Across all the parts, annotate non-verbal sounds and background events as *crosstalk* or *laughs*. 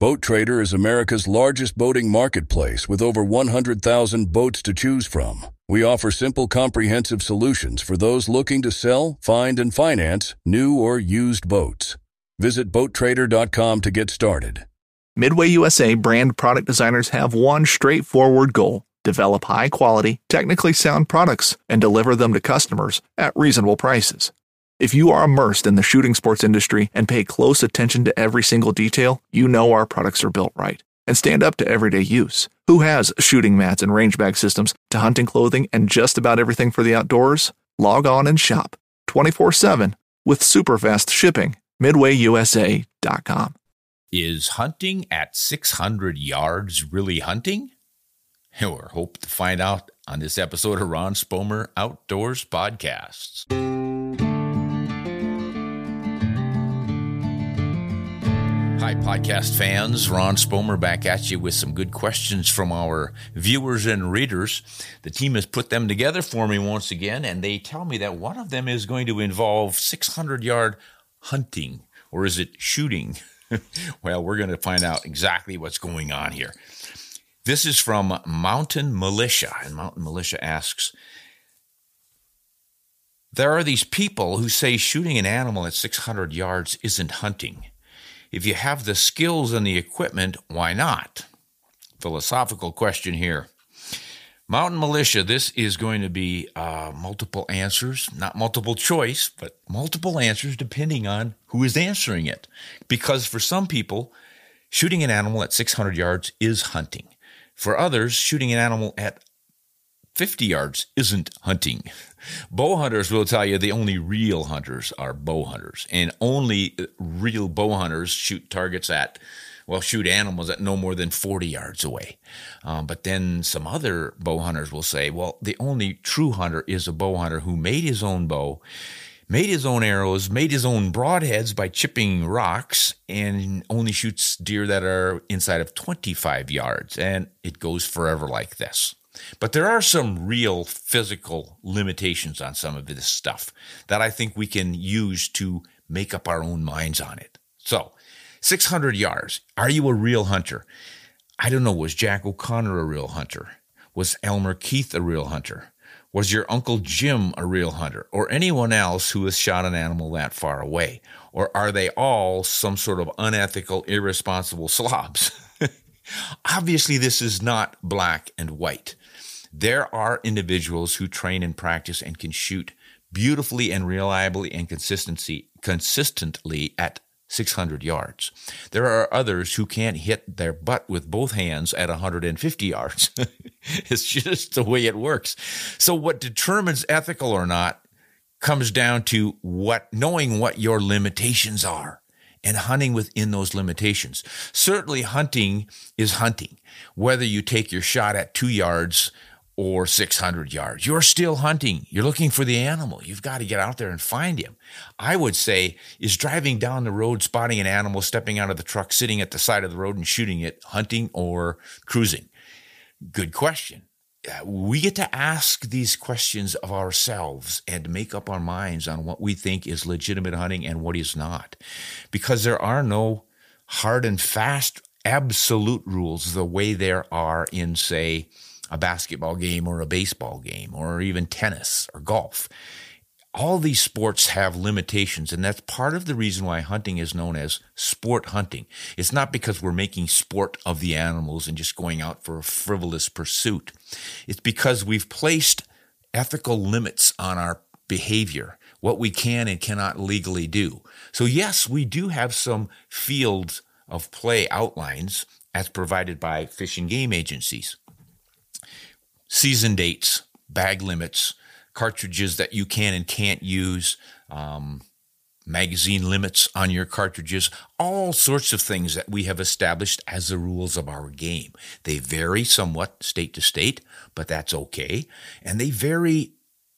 Boat Trader is America's largest boating marketplace with over 100,000 boats to choose from. We offer simple, comprehensive solutions for those looking to sell, find, and finance new or used boats. Visit BoatTrader.com to get started. Midway USA brand product designers have one straightforward goal develop high quality, technically sound products and deliver them to customers at reasonable prices. If you are immersed in the shooting sports industry and pay close attention to every single detail, you know our products are built right and stand up to everyday use. Who has shooting mats and range bag systems to hunting clothing and just about everything for the outdoors? Log on and shop 24 7 with super fast shipping. MidwayUSA.com. Is hunting at 600 yards really hunting? *laughs* Or hope to find out on this episode of Ron Spomer Outdoors Podcasts. Hi, podcast fans. Ron Spomer back at you with some good questions from our viewers and readers. The team has put them together for me once again, and they tell me that one of them is going to involve 600 yard hunting, or is it shooting? *laughs* well, we're going to find out exactly what's going on here. This is from Mountain Militia, and Mountain Militia asks, there are these people who say shooting an animal at 600 yards isn't hunting. If you have the skills and the equipment, why not? Philosophical question here. Mountain Militia, this is going to be uh, multiple answers, not multiple choice, but multiple answers depending on who is answering it. Because for some people, shooting an animal at 600 yards is hunting. For others, shooting an animal at 50 yards isn't hunting. Bow hunters will tell you the only real hunters are bow hunters, and only real bow hunters shoot targets at, well, shoot animals at no more than 40 yards away. Um, but then some other bow hunters will say, well, the only true hunter is a bow hunter who made his own bow, made his own arrows, made his own broadheads by chipping rocks, and only shoots deer that are inside of 25 yards. And it goes forever like this. But there are some real physical limitations on some of this stuff that I think we can use to make up our own minds on it. So, 600 yards. Are you a real hunter? I don't know. Was Jack O'Connor a real hunter? Was Elmer Keith a real hunter? Was your Uncle Jim a real hunter? Or anyone else who has shot an animal that far away? Or are they all some sort of unethical, irresponsible *laughs* slobs? *laughs* Obviously, this is not black and white. There are individuals who train and practice and can shoot beautifully and reliably and consistency consistently at 600 yards. There are others who can't hit their butt with both hands at 150 yards. *laughs* it's just the way it works. So what determines ethical or not comes down to what knowing what your limitations are and hunting within those limitations. Certainly hunting is hunting. Whether you take your shot at 2 yards or 600 yards. You're still hunting. You're looking for the animal. You've got to get out there and find him. I would say is driving down the road, spotting an animal, stepping out of the truck, sitting at the side of the road and shooting it, hunting or cruising. Good question. Uh, we get to ask these questions of ourselves and make up our minds on what we think is legitimate hunting and what is not. Because there are no hard and fast absolute rules the way there are in, say, a basketball game or a baseball game or even tennis or golf. All these sports have limitations, and that's part of the reason why hunting is known as sport hunting. It's not because we're making sport of the animals and just going out for a frivolous pursuit. It's because we've placed ethical limits on our behavior, what we can and cannot legally do. So, yes, we do have some fields of play outlines as provided by fish and game agencies season dates, bag limits, cartridges that you can and can't use, um, magazine limits on your cartridges, all sorts of things that we have established as the rules of our game. They vary somewhat state to state, but that's okay. And they vary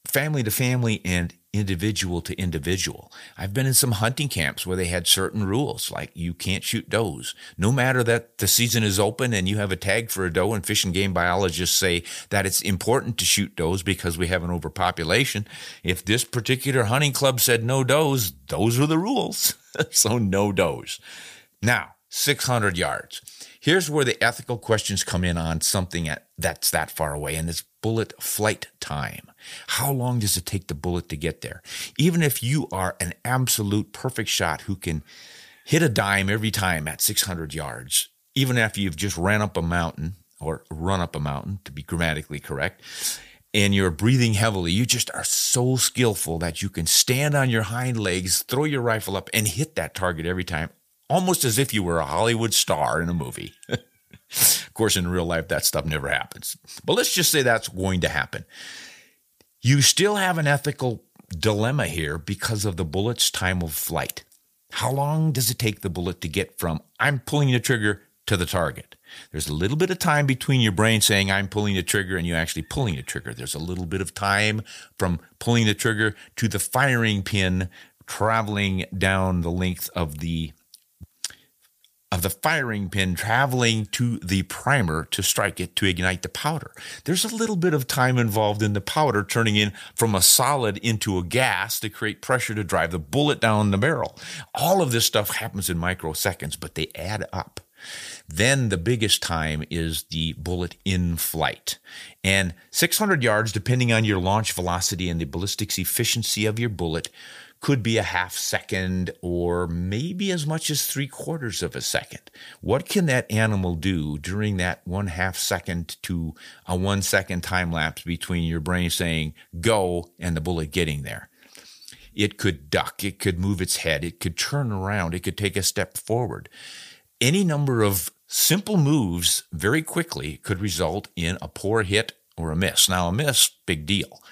family to family and individual to individual. I've been in some hunting camps where they had certain rules, like you can't shoot does. No matter that the season is open and you have a tag for a doe, and fish and game biologists say that it's important to shoot does because we have an overpopulation. If this particular hunting club said no does, those were the rules. *laughs* so no does. Now, 600 yards. Here's where the ethical questions come in on something that's that far away, and it's bullet flight time. How long does it take the bullet to get there? Even if you are an absolute perfect shot who can hit a dime every time at 600 yards, even after you've just ran up a mountain or run up a mountain to be grammatically correct, and you're breathing heavily, you just are so skillful that you can stand on your hind legs, throw your rifle up, and hit that target every time, almost as if you were a Hollywood star in a movie. *laughs* of course, in real life, that stuff never happens. But let's just say that's going to happen. You still have an ethical dilemma here because of the bullet's time of flight. How long does it take the bullet to get from I'm pulling the trigger to the target? There's a little bit of time between your brain saying, I'm pulling the trigger, and you actually pulling the trigger. There's a little bit of time from pulling the trigger to the firing pin traveling down the length of the of the firing pin traveling to the primer to strike it to ignite the powder. There's a little bit of time involved in the powder turning in from a solid into a gas to create pressure to drive the bullet down the barrel. All of this stuff happens in microseconds, but they add up. Then the biggest time is the bullet in flight. And 600 yards, depending on your launch velocity and the ballistics efficiency of your bullet, could be a half second or maybe as much as three quarters of a second. What can that animal do during that one half second to a one second time lapse between your brain saying go and the bullet getting there? It could duck, it could move its head, it could turn around, it could take a step forward any number of simple moves very quickly could result in a poor hit or a miss. Now, a miss, big deal.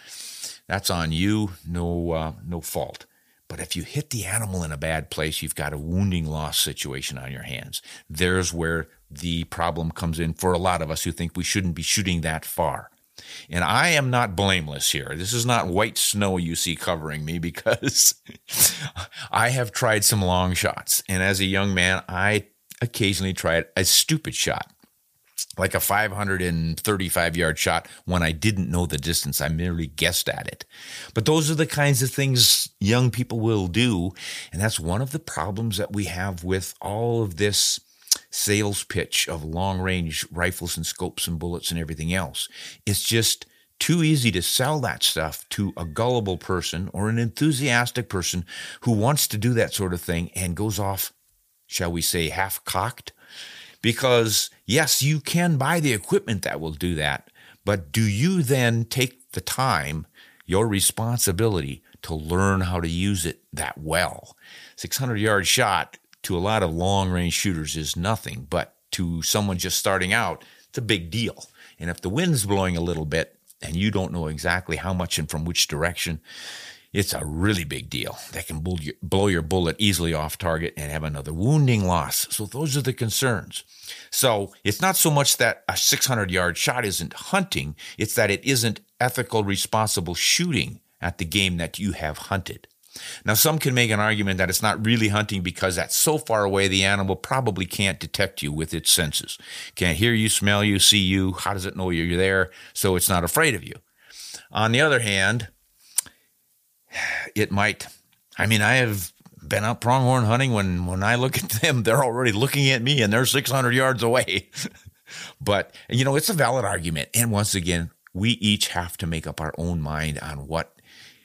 That's on you, no, uh, no fault. But if you hit the animal in a bad place, you've got a wounding loss situation on your hands. There's where the problem comes in for a lot of us who think we shouldn't be shooting that far. And I am not blameless here. This is not white snow you see covering me *laughs* because I have tried some long shots. And as a young man, I occasionally tried a stupid shot, like a 535 yard shot when I didn't know the distance. I merely guessed at it. But those are the kinds of things young people will do. And that's one of the problems that we have with all of this sales pitch of long range rifles and scopes and bullets and everything else. It's just too easy to sell that stuff to a gullible person or an enthusiastic person who wants to do that sort of thing and goes off shall we say, half cocked. Because, yes, you can buy the equipment that will do that, but do you then take the time, your responsibility, to learn how to use it that well? 600 yard shot to a lot of long range shooters is nothing, but to someone just starting out, it's a big deal. And if the wind's blowing a little bit and you don't know exactly how much and from which direction, it's a really big deal. That can blow your bullet easily off target and have another wounding loss. So those are the concerns. So it's not so much that a 600 yard shot isn't hunting. It's that it isn't ethical, responsible shooting at the game that you have hunted. Now, some can make an argument that it's not really hunting because that's so far away the animal probably can't detect you with its senses. Can't hear you, smell you, see you. How does it know you're there? So it's not afraid of you. On the other hand, it might. I mean, I have been out pronghorn hunting when when I look at them, they're already looking at me and they're 600 yards away. *laughs* but you know, it's a valid argument. And once again, we each have to make up our own mind on what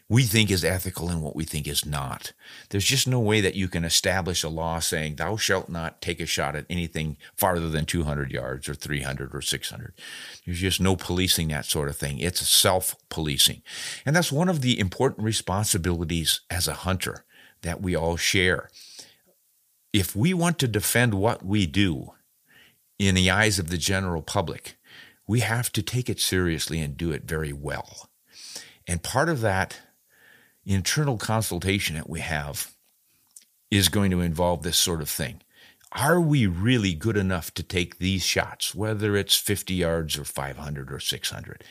we think is ethical and what we think is not. There's just no way that you can establish a law saying thou shalt not take a shot at anything farther than 200 yards or 300 or 600. There's just no policing that sort of thing. It's self policing. And that's one of the important responsibilities as a hunter that we all share. If we want to defend what we do in the eyes of the general public, we have to take it seriously and do it very well. And part of that internal consultation that we have is going to involve this sort of thing. Are we really good enough to take these shots, whether it's 50 yards or 500 or 600?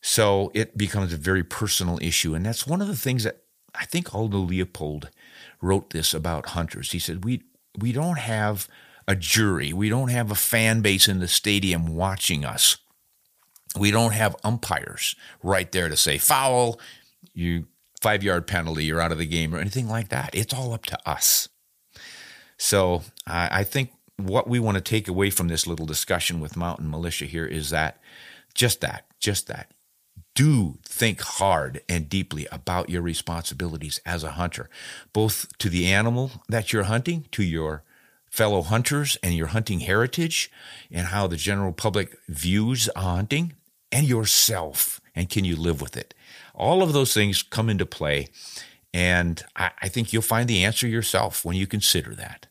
So it becomes a very personal issue. And that's one of the things that I think Aldo Leopold wrote this about hunters. He said, We, we don't have a jury, we don't have a fan base in the stadium watching us. We don't have umpires right there to say foul, you five yard penalty, you're out of the game, or anything like that. It's all up to us. So I think what we want to take away from this little discussion with Mountain Militia here is that just that, just that. Do think hard and deeply about your responsibilities as a hunter, both to the animal that you're hunting, to your fellow hunters and your hunting heritage, and how the general public views hunting, and yourself. And can you live with it? All of those things come into play. And I, I think you'll find the answer yourself when you consider that.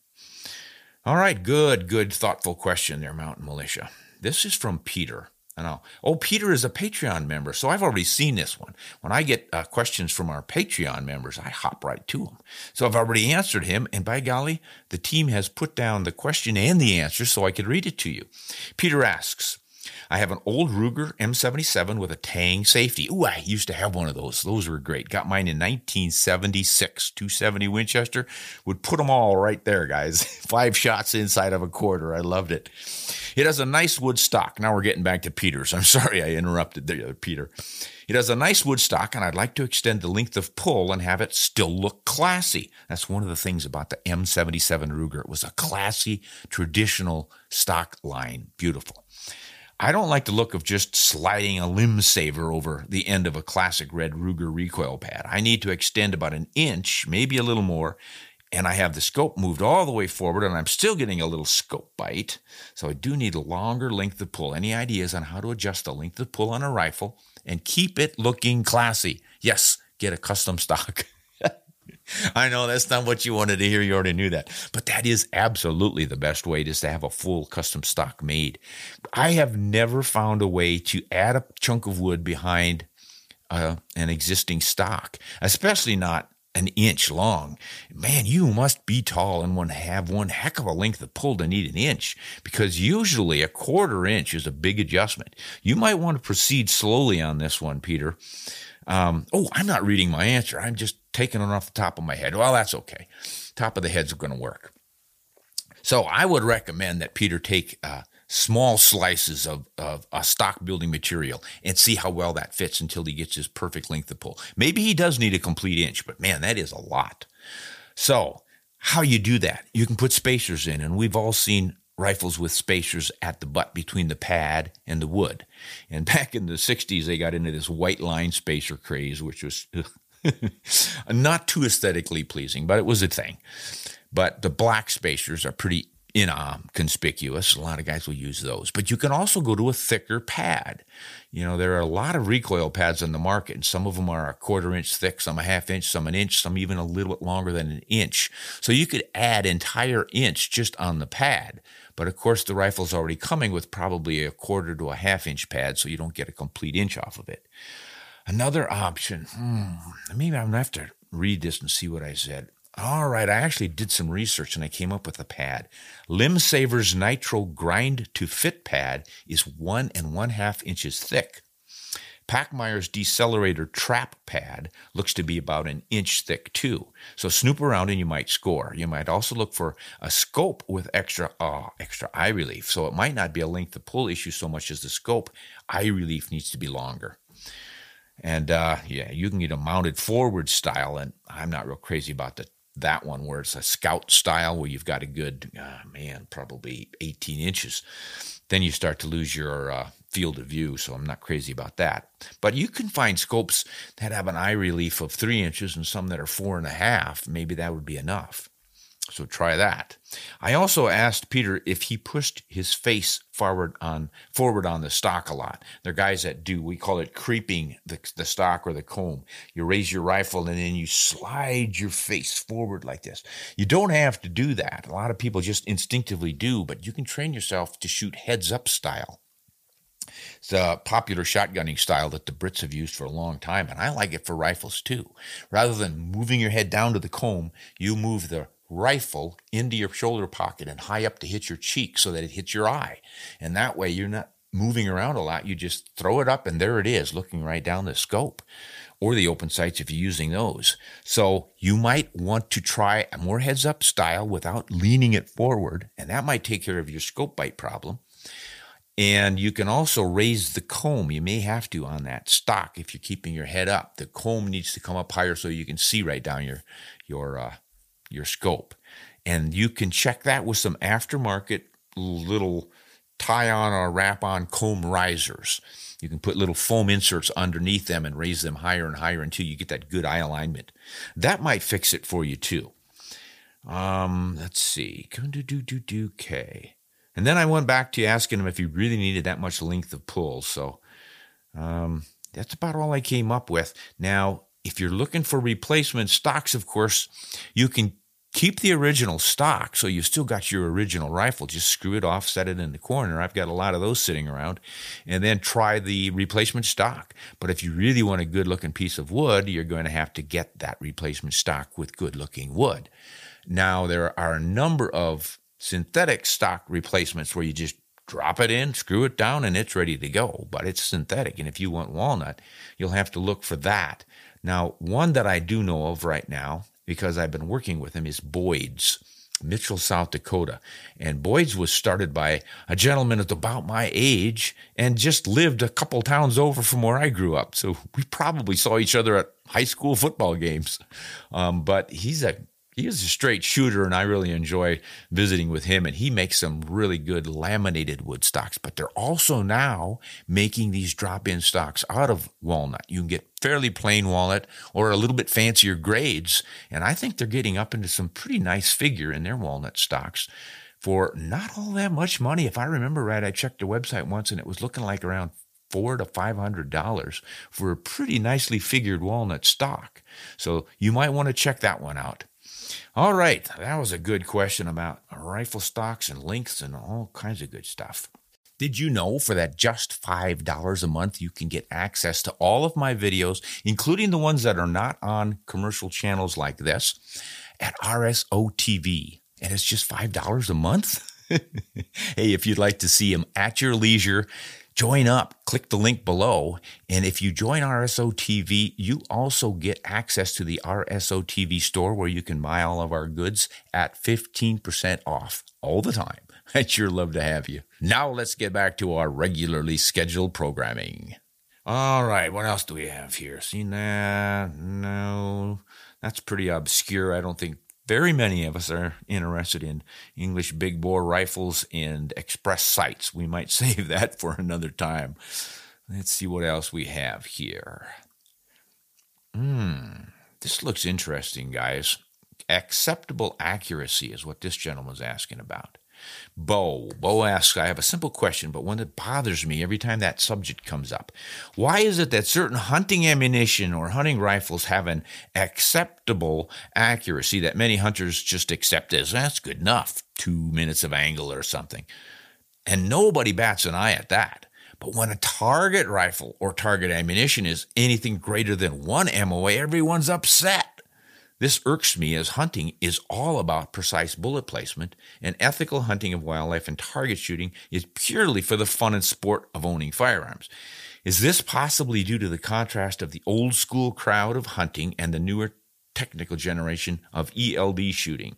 All right, good, good, thoughtful question there, Mountain Militia. This is from Peter. I know. Oh, Peter is a Patreon member, so I've already seen this one. When I get uh, questions from our Patreon members, I hop right to them. So I've already answered him, and by golly, the team has put down the question and the answer so I could read it to you. Peter asks, I have an old Ruger M77 with a Tang safety. Ooh, I used to have one of those. Those were great. Got mine in 1976, 270 Winchester. Would put them all right there, guys. *laughs* Five shots inside of a quarter. I loved it. It has a nice wood stock. Now we're getting back to Peter's. I'm *laughs* sorry I interrupted there, Peter. It has a nice wood stock, and I'd like to extend the length of pull and have it still look classy. That's one of the things about the M77 Ruger. It was a classy, traditional stock line. Beautiful. I don't like the look of just sliding a limb saver over the end of a classic red Ruger recoil pad. I need to extend about an inch, maybe a little more, and I have the scope moved all the way forward and I'm still getting a little scope bite. So I do need a longer length of pull. Any ideas on how to adjust the length of pull on a rifle and keep it looking classy? Yes, get a custom stock. *laughs* I know that's not what you wanted to hear. You already knew that. But that is absolutely the best way is to have a full custom stock made. I have never found a way to add a chunk of wood behind uh, an existing stock, especially not an inch long. Man, you must be tall and one have one heck of a length of pull to need an inch because usually a quarter inch is a big adjustment. You might want to proceed slowly on this one, Peter. Um, oh, I'm not reading my answer. I'm just taking it off the top of my head. Well, that's okay. Top of the head's going to work. So I would recommend that Peter take uh, small slices of, of a stock building material and see how well that fits until he gets his perfect length of pull. Maybe he does need a complete inch, but man, that is a lot. So how you do that? You can put spacers in, and we've all seen rifles with spacers at the butt between the pad and the wood. And *laughs* back in the 60s, they got into this white line spacer craze, which was *laughs* not too aesthetically pleasing, but it was a thing. But the black spacers are pretty inconspicuous. A lot of guys will use those. But you can also go to a thicker pad. You know, there are a lot of recoil pads on the market, and some of them are a quarter inch thick, some a half inch, some an inch, some even a little bit longer than an inch. So you could add entire inch just on the pad. But of course, the rifle's already coming with probably a quarter to a half inch pad, so you don't get a complete inch off of it. Another option, hmm, maybe I'm to have to read this and see what I said. All right, I actually did some research and I came up with a pad. Limb Saver's Nitro Grind to Fit pad is one and one half inches thick. Pachmayr's Decelerator Trap Pad looks to be about an inch thick too. So snoop around and you might score. You might also look for a scope with extra uh, extra eye relief. So it might not be a length of pull issue so much as the scope. Eye relief needs to be longer. And uh, yeah, you can get a mounted forward style, and I'm not real crazy about the that one where it's a scout style where you've got a good uh, man probably 18 inches then you start to lose your uh, field of view. So I'm not crazy about that. But you can find scopes that have an eye relief of three inches and some that are four and a half. Maybe that would be enough. So try that. I also asked Peter if he pushed his face forward on forward on the stock a lot. There are guys that do. We call it creeping the, the stock or the comb. You raise your rifle and then you slide your face forward like this. You don't have to do that. A lot of people just instinctively do, but you can train yourself to shoot heads up style. It's a popular shotgunning style that the Brits have used for a long time, and I like it for rifles too. Rather than moving your head down to the comb, you move the rifle into your shoulder pocket and high up to hit your cheek so that it hits your eye. And that way you're not moving around a lot. You just throw it up and there it is, looking right down the scope or the open sights if you're using those. So you might want to try a more heads up style without leaning it forward, and that might take care of your scope bite problem. And you can also raise the comb. You may have to on that stock if you're keeping your head up. The comb needs to come up higher so you can see right down your your uh, your scope. And you can check that with some aftermarket little tie on or wrap on comb risers. You can put little foam inserts underneath them and raise them higher and higher until you get that good eye alignment. That might fix it for you too. Um, let's see. Okay. And then I went back to asking him if he really needed that much length of pull. So um, that's about all I came up with. Now, if you're looking for replacement stocks, of course, you can keep the original stock so you've still got your original rifle. Just screw it off set it in the corner. I've got a lot of those sitting around. And then try the replacement stock. But if you really want a good looking piece of wood you're going to have to get that replacement stock with good looking wood. Now there are a number of synthetic stock replacements where you just drop it in screw it down and it's ready to go. But it's synthetic and if you want walnut you'll have to look for that. Now one that i do know of right now because I've been working with him is Boyd's. Mitchell, South Dakota. And Boyd's was started by a gentleman at about my age and just lived a couple towns over from where I grew up. So we probably saw each other at high school football games. Um, but he's a he is a straight shooter, and I really enjoy visiting with him. And he makes some really good laminated wood stocks. But they're also now making these drop-in stocks out of walnut. You can get fairly plain walnut or a little bit fancier grades, and I think they're getting up into some pretty nice figure in their walnut stocks for not all that much money. If I remember right, I checked the website once, and it was looking like around four to five hundred dollars for a pretty nicely figured walnut stock. So you might want to check that one out. All right, that was a good question about rifle stocks and lengths and all kinds of good stuff. Did you know for that just $5 a month, you can get access to all of my videos, including the ones that are not on commercial channels like this, at RSO TV? And it's just $5 a month? *laughs* hey, if you'd like to see them at your leisure, Join up, click the link below. And if you join RSO TV, you also get access to the RSO TV store where you can buy all of our goods at 15% off all the time. *laughs* I'd sure love to have you. Now let's get back to our regularly scheduled programming. All right, what else do we have here? Seen that? No, that's pretty obscure. I don't think very many of us are interested in English big bore rifles and express sights. We might *laughs* save that for another time. Let's see what else we have here. Hmm, this looks interesting, guys. Acceptable accuracy is what this gentleman's asking about. Bo. Bo asks, I have a simple question, but one that bothers me every time that subject comes up. Why is it that certain hunting ammunition or hunting rifles have an acceptable accuracy that many hunters just accept as that's good enough, two minutes of angle or something? And nobody bats an eye at that. But when a target rifle or target ammunition is anything greater than one MOA, everyone's upset. This irks me as hunting is all about precise bullet placement, and ethical hunting of wildlife and target shooting is purely for the fun and sport of owning firearms. Is this possibly due to the contrast of the old school crowd of hunting and the newer technical generation of ELD shooting?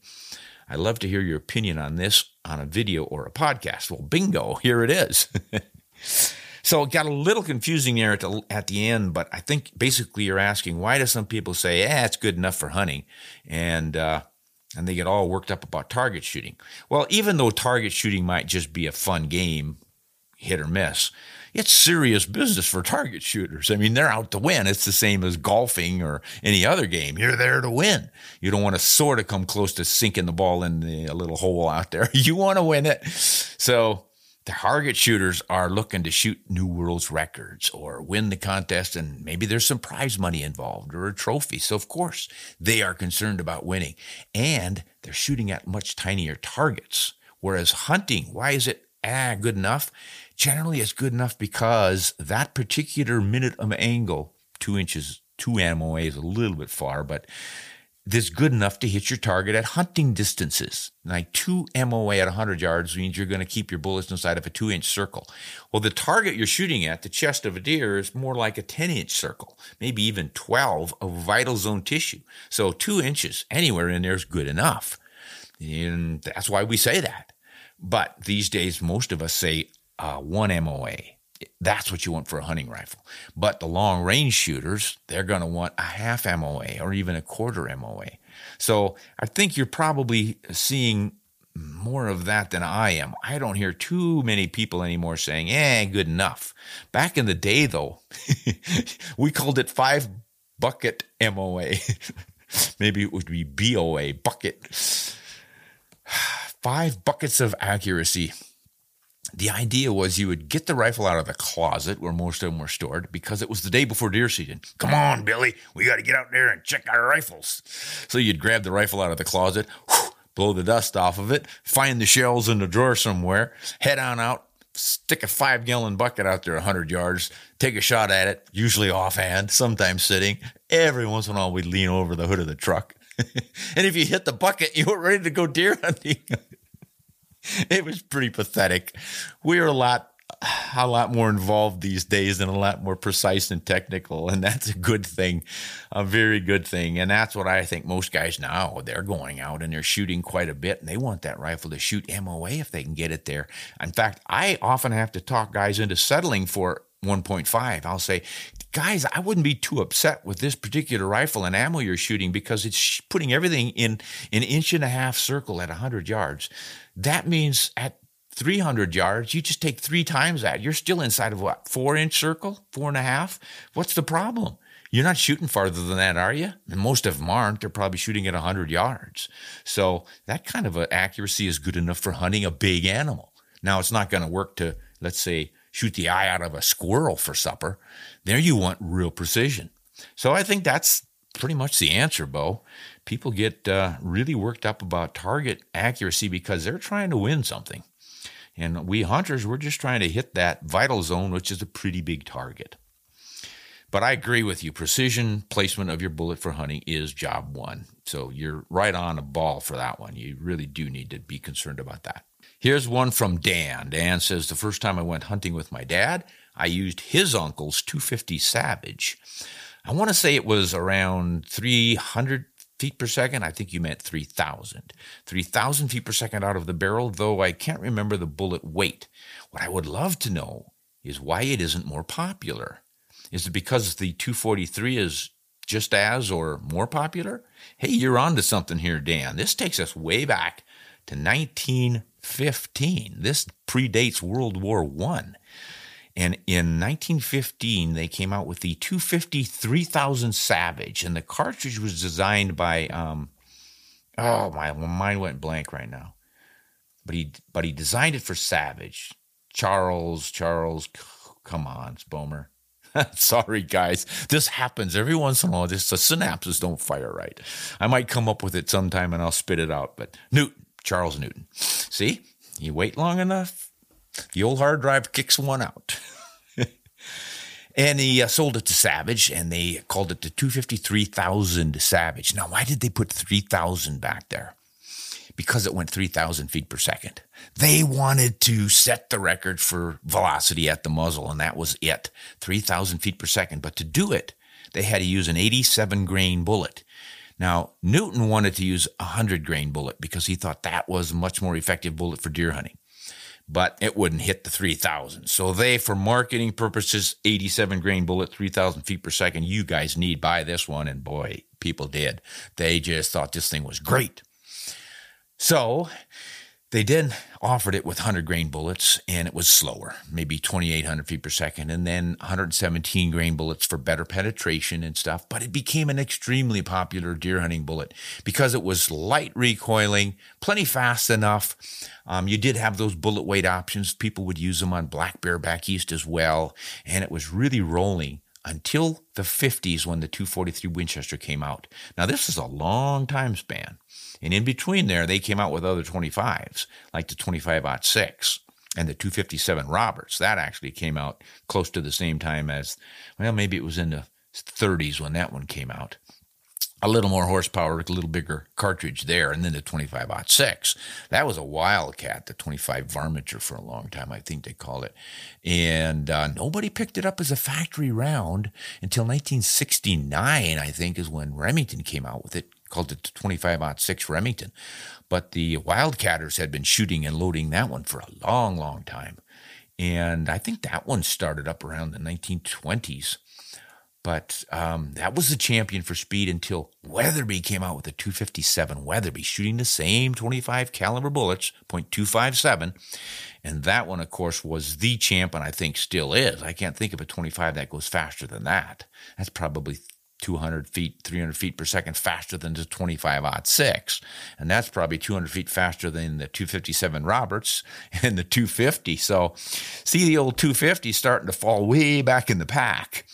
I'd love to hear your opinion on this on a video or a podcast. Well, bingo, here it is. *laughs* So it got a little confusing there at the, at the end, but I think basically you're asking why do some people say, "Yeah, it's good enough for hunting," and uh, and they get all worked up about target shooting. Well, even though target shooting might just be a fun game, hit or miss, it's serious business for target shooters. I mean, they're out to win. It's the same as golfing or any other game. You're there to win. You don't want to sort of come close to sinking the ball in the, a little hole out there. *laughs* You want to win it. So target shooters are looking to shoot new world's records or win the contest, and maybe there's some prize money involved or a trophy. So, of course, they are concerned about winning. And they're shooting at much tinier targets. Whereas hunting, why is it ah, good enough? Generally, it's good enough because that particular minute of angle, two inches, two MOA is a little bit far, but that's good enough to hit your target at hunting distances. Like two MOA at 100 yards means you're going to keep your bullets inside of a two inch circle. Well, the target you're shooting at, the chest of a deer, is more like a 10 inch circle, maybe even 12 of vital zone tissue. So two inches anywhere in there is good enough. And that's why we say that. But these days, most of us say uh, one MOA. That's what you want for a hunting rifle. But the long range shooters, they're going to want a half MOA or even a quarter MOA. So I think you're probably seeing more of that than I am. I don't hear too many people anymore saying, eh, good enough. Back in the day, though, *laughs* we called it five bucket MOA. *laughs* Maybe it would be BOA, bucket. *sighs* Five buckets of accuracy. The idea was you would get the rifle out of the closet where most of them were stored because it was the day before deer season. Come on, Billy, we got to get out there and check our rifles. So you'd grab the rifle out of the closet, whew, blow the dust off of it, find the shells in the drawer somewhere, head on out, stick a five gallon bucket out there 100 yards, take a shot at it, usually offhand, sometimes sitting. Every once in a while, we'd lean over the hood of the truck. *laughs* and if you hit the bucket, you were ready to go deer hunting. *laughs* *laughs* it was pretty pathetic. We are a lot a lot more involved these days and a lot more precise and technical. And that's a good thing, a very good thing. And that's what I think most guys now, they're going out and they're shooting quite a bit and they want that rifle to shoot MOA if they can get it there. In fact, I often have to talk guys into settling for 1.5. I'll say, guys, I wouldn't be too upset with this particular rifle and ammo you're shooting because it's putting everything in an inch and a half circle at 100 yards. That means at 300 yards, you just take three times that. You're still inside of what, four inch circle, four and a half? What's the problem? You're not shooting farther than that, are you? And most of them aren't. They're probably shooting at 100 yards. So that kind of accuracy is good enough for hunting a big animal. Now, it's not going to work to, let's say, shoot the eye out of a squirrel for supper. There you want real precision. So I think that's pretty much the answer, Bo. People get uh, really worked up about target accuracy because they're trying to win something. And we hunters, we're just trying to hit that vital zone, which is a pretty big target. But I agree with you. Precision placement of your bullet for hunting is job one. So you're right on a ball for that one. You really do need to be concerned about that. Here's one from Dan. Dan says The first time I went hunting with my dad, I used his uncle's 250 Savage. I want to say it was around 300 feet per second. I think you meant 3,000. 3,000 feet per second out of the barrel, though I can't remember the bullet weight. What I would love to know is why it isn't more popular. Is it because the 243 is just as or more popular? Hey, you're on to something here, Dan. This takes us way back to 1915. This predates World War One. And in 1915, they came out with the 250 3000 Savage, and the cartridge was designed by, um, oh, my mind went blank right now. But he, but he designed it for Savage. Charles, Charles, come on, Spomer. *laughs* Sorry, guys. This happens every once in a while. Just the synapses don't fire right. I might come up with it sometime and I'll spit it out. But Newton, Charles Newton. See, you wait long enough, the old hard drive kicks one out. and he uh, sold it to Savage, and they called it the 250 3000 Savage. Now, why did they put 3,000 back there? Because it went 3,000 feet per second. They wanted to set the record for velocity at the muzzle, and that was it 3,000 feet per second. But to do it, they had to use an 87 grain bullet. Now, Newton wanted to use a 100 grain bullet because he thought that was a much more effective bullet for deer hunting but it wouldn't hit the 3000. So they, for marketing purposes, 87 grain bullet, 3000 feet per second. You guys need buy this one. And boy, people did. They just thought this thing was great. So they then offered it with 100 grain bullets, and it was slower, maybe 2,800 feet per second, and then 117 grain bullets for better penetration and stuff. But it became an extremely popular deer hunting bullet because it was light recoiling, plenty fast enough. Um, you did have those bullet weight options. People would use them on black bear back east as well, and it was really rolling until the 50s when the 243 Winchester came out. Now, this is a long time span. And in between there, they came out with other 25s, like the 25 6 and the 257 Roberts. That actually came out close to the same time as, well, maybe it was in the 30s when that one came out. A little more horsepower, a little bigger cartridge there, and then the 25 6. That was a Wildcat, the 25 Varminter for a long time, I think they called it. And uh, nobody picked it up as a factory round until 1969, I think, is when Remington came out with it called it 25 6 Remington. But the Wildcatters had been shooting and loading that one for a long, long time. And I think that one started up around the 1920s. But um, that was the champion for speed until Weatherby came out with the 257 Weatherby, shooting the same 25 caliber bullets, .257, and that one, of course, was the champ, and I think still is. I can't think of a 25 that goes faster than that. That's probably 200 feet, 300 feet per second faster than the 25 aught 6. And that's probably 200 feet faster than the 257 Roberts *laughs* and the 250. So, see the old 250 starting to fall way back in the pack.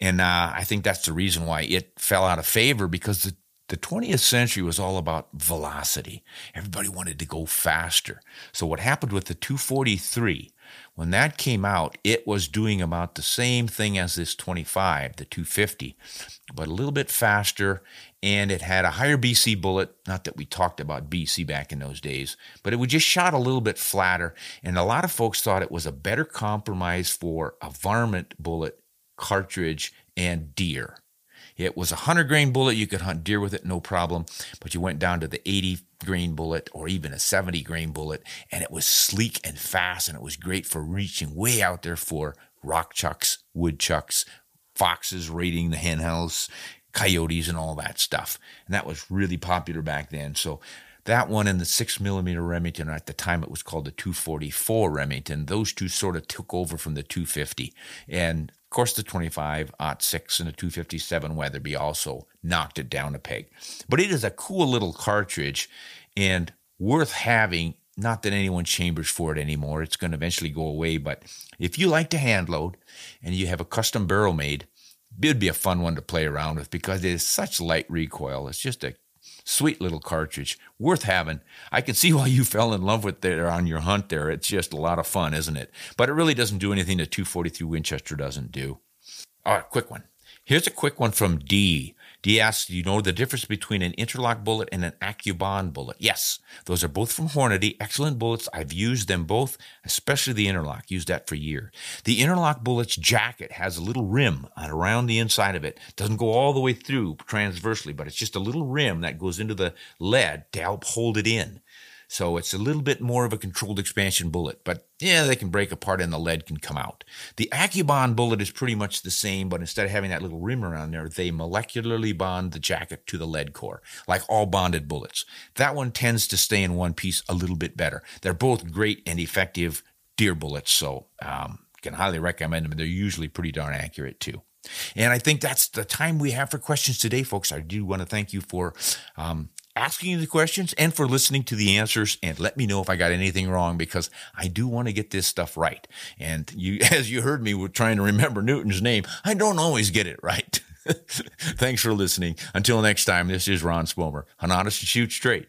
And uh, I think that's the reason why it fell out of favor because the the 20th century was all about velocity. Everybody wanted to go faster. So, what happened with the 243, when that came out, it was doing about the same thing as this 25, the 250, but a little bit faster. And it had a higher BC bullet. Not that we talked about BC back in those days, but it would just shot a little bit flatter. And a lot of folks thought it was a better compromise for a varmint bullet, cartridge, and deer. It was a 100 grain bullet. You could hunt deer with it, no problem. But you went down to the 80 grain bullet or even a 70 grain bullet, and it was sleek and fast, and it was great for reaching way out there for rock chucks, woodchucks, foxes raiding the hen house, coyotes, and all that stuff. And that was really popular back then. So that one and the six millimeter Remington, at the time it was called the 244 Remington, those two sort of took over from the 250. And of course, the 25 6 and the 257 Weatherby also knocked it down a peg. But it is a cool little cartridge and worth having. Not that anyone chambers for it anymore. It's going to eventually go away. But if you like to hand load and you have a custom barrel made, it'd be a fun one to play around with because it is such light recoil. It's just a Sweet little cartridge, worth having. I can see *laughs* why you fell in love with it on your hunt there. It's just a lot of fun, isn't it? But it really doesn't do anything that 243 Winchester doesn't do. All right, quick one. Here's a quick one from D. D asks, Do you know the difference between an interlock bullet and an AccuBond bullet? Yes, those are both from Hornady. Excellent bullets. I've used them both, especially the interlock. Used that for years. The interlock bullet's jacket has a little rim around the inside of it. Doesn't go all the way through transversely, but it's just a little rim that goes into the lead to help hold it in. So it's a little bit more of a controlled expansion bullet, but yeah, they can break apart and the lead can come out. The AccuBond bullet is pretty much the same, but instead of having that little rim around there, they molecularly bond the jacket to the lead core, like all bonded bullets. That one tends to stay in one piece a little bit better. They're both great and effective deer bullets, so um, can highly recommend them. They're usually pretty darn accurate too. And I think that's the time we have for questions today, folks. I do want to thank you for um, asking the questions and for listening to the answers and let me know if I got anything wrong because I do want to get this stuff right. And you, *laughs* as you heard me, we're trying to remember Newton's name. I don't always get it right. *laughs* Thanks for listening. Until next time, this is Ron Spomer. Hunt honest and shoot straight.